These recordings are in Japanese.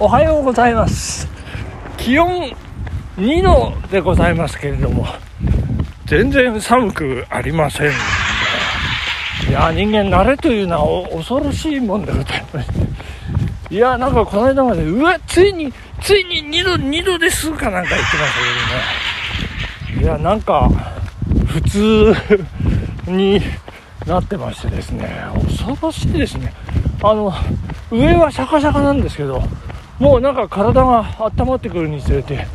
おはようございます。気温2度でございますけれども全然寒くありません。いや人間慣れというのは恐ろしいもんでございます。いやなんかこの間までうわついについに2度2度ですかなんか言ってましたけどね。いやなんか普通になってましてですね。恐ろしいですね。あの上はシャカシャカなんですけどもうなんか体が温まってくるにつれて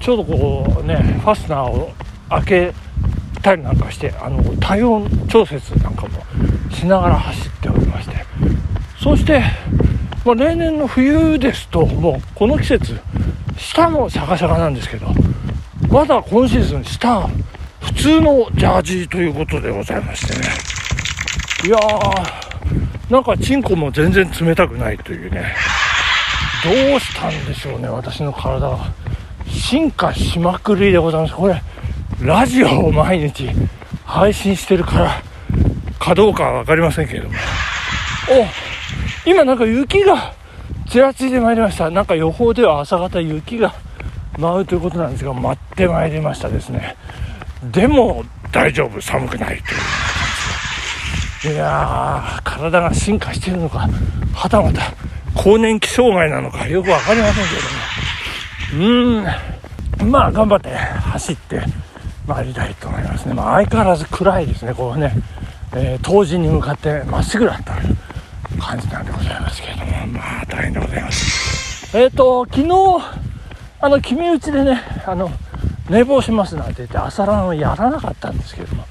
ちょうどこうねファスナーを開けたりなんかしてあの体温調節なんかもしながら走っておりまして。そして、まあ、例年の冬ですともうこの季節下もシャカシャカなんですけどまだ今シーズン下普通のジャージーということでございましてね。いやーなんかチンコも全然冷たくないというね。どうしたんでしょうね私の体は。進化しまくりでございます。これラジオを毎日配信してるからかどうかは分かりませんけれども。お今なんか雪がちらついてまいりました。なんか予報では朝方雪が舞うということなんですが待ってまいりましたですね。でも大丈夫寒くないという。感じいやー体が進化してるのかはたまた更年期障害なのかよく分かりませんけどもうーん。まあ頑張って走って参りたいと思いますね、まあ、相変わらず暗いですねこうね、えー、当時に向かってまっすぐだった感じなんでございますけれども。まあ大変でございます。えっ、ー、と昨日あの決め打ちでねあの寝坊しますなんて言って朝ランをやらなかったんですけども。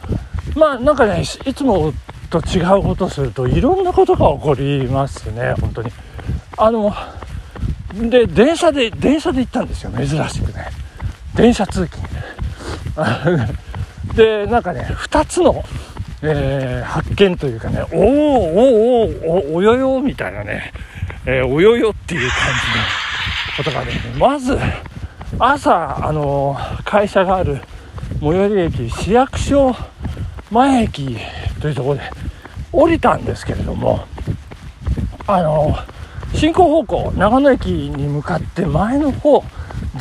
まあなんかねいつもと違うことするといろんなことが起こりますね本当に。あので電車で電車で行ったんですよ珍しくね。電車通勤。でなんかね2つの、えー、発見というかねおーおーおおおよよみたいなね、えー、およよっていう感じのことがねまず朝あの、会社がある最寄り駅市役所前駅というところで降りたんですけれどもあの進行方向長野駅に向かって前の方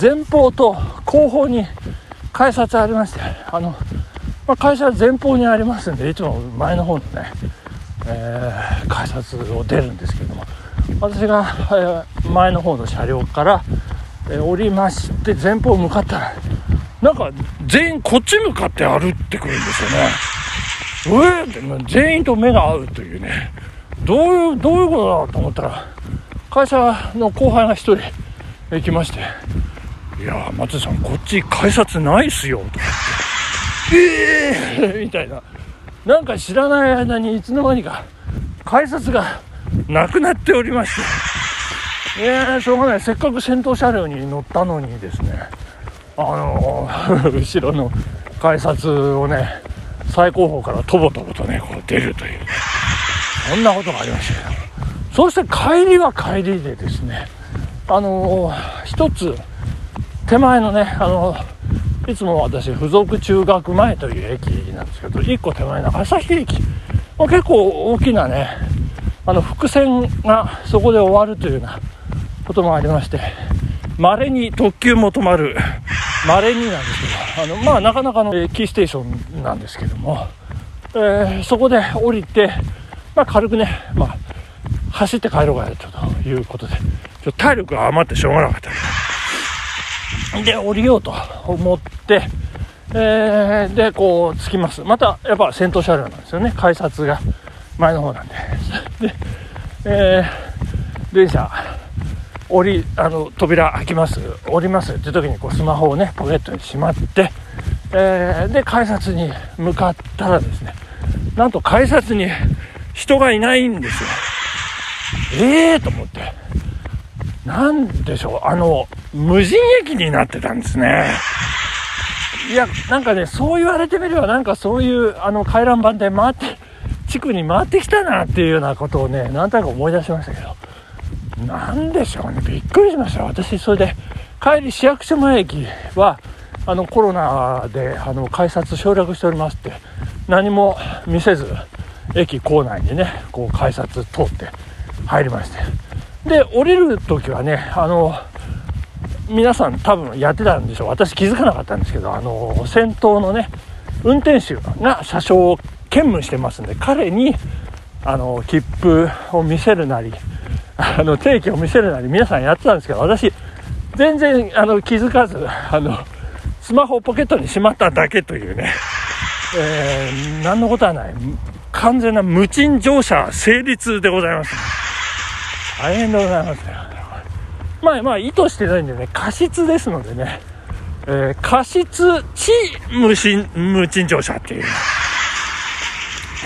前方と後方に改札ありましてあの、まあ、会社は前方にありますんでいつも前の方のね、えー、改札を出るんですけども私が、え、前の方の車両から、えー、降りまして前方向かったらなんか全員こっち向かって歩ってくるんですよね。えー、って全員と目が合うというねどういうどういうことだと思ったら会社の後輩が1人行きましていや松さんこっち改札ないっすよ」とか言って「ええー! 」みたいな。なんか知らない間にいつの間にか改札がなくなっておりまして。いやしょうがない。せっかく先頭車両に乗ったのにですね。あの 後ろの改札をね最高峰からとぼとぼとねこう出るという。そんなことがありましたけどそして帰りは帰りでですねあの一つ手前のねあのいつも私付属中学前という駅なんですけど1個手前の朝日駅も結構大きなねあの伏線がそこで終わるというようなこともありまして稀に特急も止まる。稀になんですけどあのまあなかなかのキーステーションなんですけども、えー、そこで降りて、まあ、軽くね、まあ、走って帰ろうかということでちょ体力が余ってしょうがなかったで、降りようと思って、えー、で、こう、着きます。また、やっぱ先頭車両なんですよね。改札が前の方なんで。で、えー、電車、降り、あの、扉開きます。降りますって時に、こう、スマホをね、ポケットにしまって、えー、で、改札に向かったらですね、なんと改札に人がいないんですよ。ええー、と思って。なんでしょう、あの、無人駅になってたんですね。いや、なんかね、そう言われてみれば、なんかそういう、あの、回覧板で回って、地区に回ってきたなっていうようなことをね、何回か思い出しましたけど、なんでしょうね、びっくりしました。私、それで、帰り市役所前駅は、あの、コロナで、あの、改札省略しておりますって、何も見せず、駅構内にね、こう、改札通って入りまして、で降りる時はねあの皆さん多分やってたんでしょう。私気づかなかったんですけどあの先頭のね運転手が車掌を兼務してますんで彼にあの切符を見せるなりあの定期を見せるなり皆さんやってたんですけど私全然あの気づかずあのスマホをポケットにしまっただけというね、えー、何のことはない。完全な無賃乗車成立でございます、大変でございますね。まあまあ意図してないんでね過失ですのでね、えー、過失地無賃無賃乗車っていう。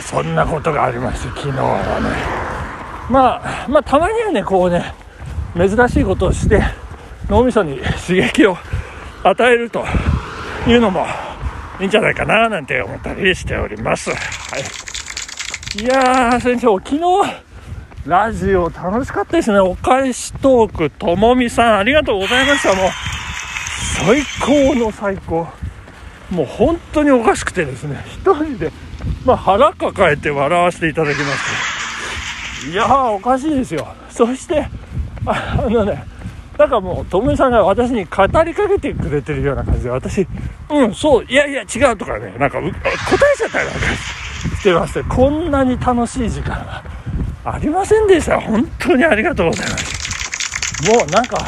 そんなことがありまして昨日はね。まあまあたまにはねこうね珍しいことをして脳みそに刺激を与えるというのもいいんじゃないかななんて思ったりしております。はい、いやー、先生、昨日、ラジオ楽しかったですね。お返しトーク、ともみさん、ありがとうございました。もう、最高の最高。もう本当におかしくてですね、一人で、まあ、腹抱えて笑わせていただきました。いやー、おかしいですよ。そして、あのね、なんかもう、ともみさんが私に語りかけてくれてるような感じで、私、うん、そう、いやいや、違うとかね、なんか答えちゃったりなんかしてまして、こんなに楽しい時間はありませんでした。本当にありがとうございます。もうなんか、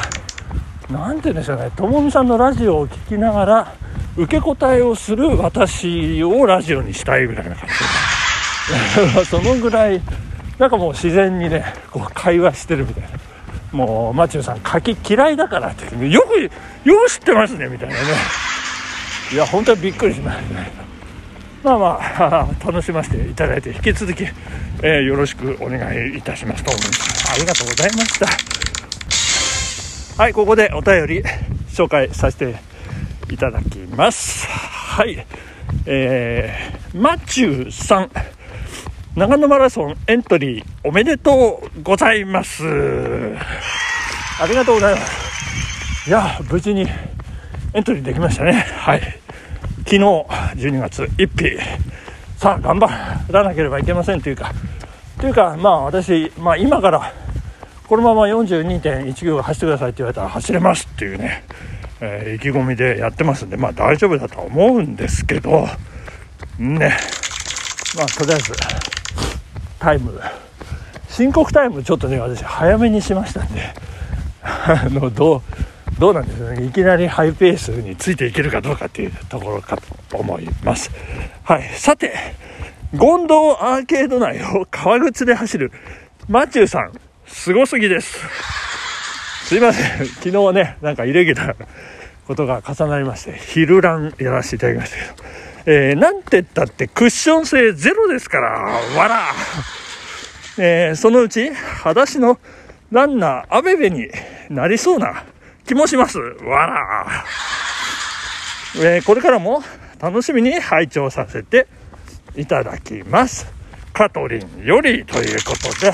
なんて言うんでしょうね、ともみさんのラジオを聴きながら、受け答えをする私をラジオにしたいぐらいな感じで、そのぐらい、なんかもう自然にね、こう会話してるみたいな。もうマチューさん柿嫌いだからってよくよく知ってますねみたいなねいや本当にびっくりしましたねまあまあ楽しませていただいて引き続き、えー、よろしくお願いいたしますと思いますありがとうございましたはいここでお便り紹介させていただきますはいえー、マチューさん長野マラソンエントリーおめでとうございます。ありがとうございます。いや、無事にエントリーできましたね。はい。昨日12月1日。さあ、頑張らなければいけませんというか、というか、まあ私、まあ今からこのまま42.1キロ走ってくださいって言われたら走れますっていうね、えー、意気込みでやってますんで、まあ大丈夫だとは思うんですけど、ね、まあとりあえず、タイム。申告タイムちょっとね私早めにしましたんで。あのどうどうなんですかね。いきなりハイペースについていけるかどうかっていうところかと思います。はい。さて権堂アーケード内を革靴で走るマチューさん。すごすぎです。すいません。昨日ねなんかイレギュラーことが重なりまして昼ランやらせていただきましたけどえー、なんて言ったってクッション性ゼロですから、わら。えー、そのうち、裸足のランナー、アベベになりそうな気もします。わら。えー、これからも楽しみに拝聴させていただきます。カトリンよりということで、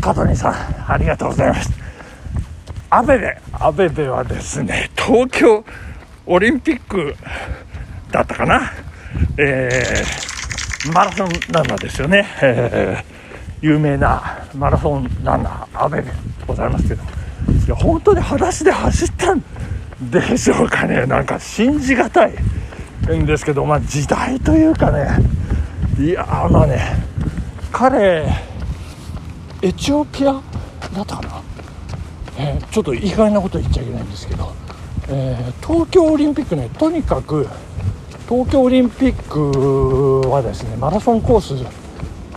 カトリンさん、ありがとうございます。アベベ、アベベはですね、東京、オリンピックだったかな、えー、マラソンランナーですよね、えー、有名なマラソンランナー、アベベございますけど、いや本当に裸足で走ったんでしょうかね、なんか信じがたいんですけど、まあ、時代というかね、いやまあね、彼、エチオピアだったかな、えー、ちょっと意外なこと言っちゃいけないんですけど、えー、東京オリンピックねとにかく東京オリンピックはですねマラソンコース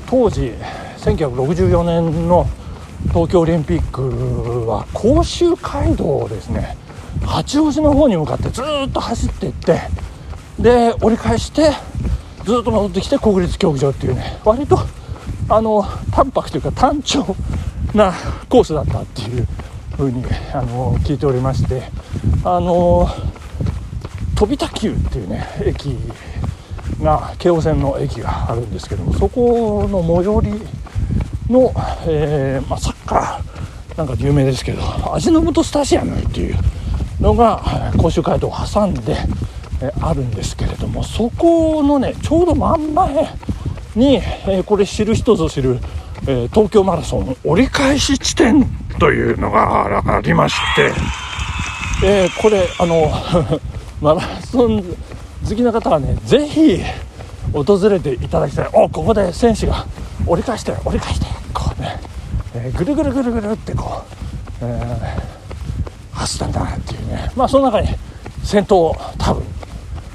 当時1964年の東京オリンピックは甲州街道をですね八王子の方に向かってずっと走っていってで折り返してずっと戻ってきて国立競技場っていうね割とあの淡白というか単調なコースだったっていうふうにあの聞いておりましてあの飛田急っていうね駅が京王線の駅があるんですけどもそこの最寄りの、えー、まあ、サッカーなんか有名ですけど味の素スタジアムっていうのが甲州街道を挟んで、えあるんですけれどもそこのねちょうど真ん前に、えー、これ知る人ぞ知るえー、東京マラソン折り返し地点というのがありまして、えー、これあの マラソン好きな方はねぜひ訪れていただきたい。おここで選手が折り返して折り返して。こうね、えー、ぐるぐるぐるぐるってこう、えー、走ったんだなっていうね。まあその中に先頭多分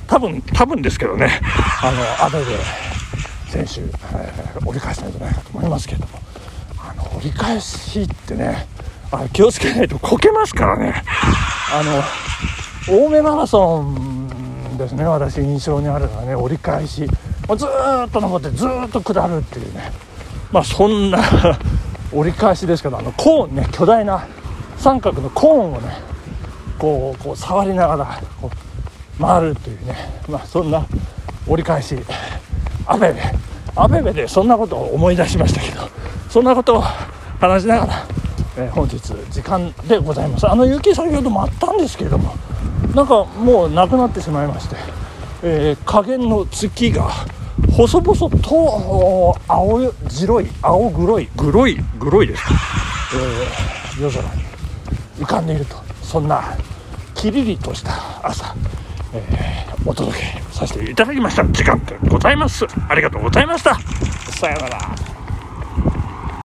多分多分ですけどね。あのアベベ選手、えー、折り返したんじゃないかと思いますけども。あの折り返しってねあ気をつけないとこけますからね。あの青梅マラソンですね。私印象にあるのはね折り返し。もうずっと登ってずっと下るっていうね。まあそんな 折り返しですけどあのコーンね巨大な三角のコーンをねこうこう触りながらこう回るっていうねまあそんな折り返しアベベアベベでそんなことを思い出しましたけどそんなことを話しながら、えー、本日時間でございます。あの雪先ほどもあったんですけれどもなんかもうなくなってしまいまして、えー、加減の月が細々と青白い青黒い。黒い黒いですか、えー、夜空に浮かんでいるとそんなキリリとした朝、えー、お届けさせていただきました。時間でございます。ありがとうございました。さようなら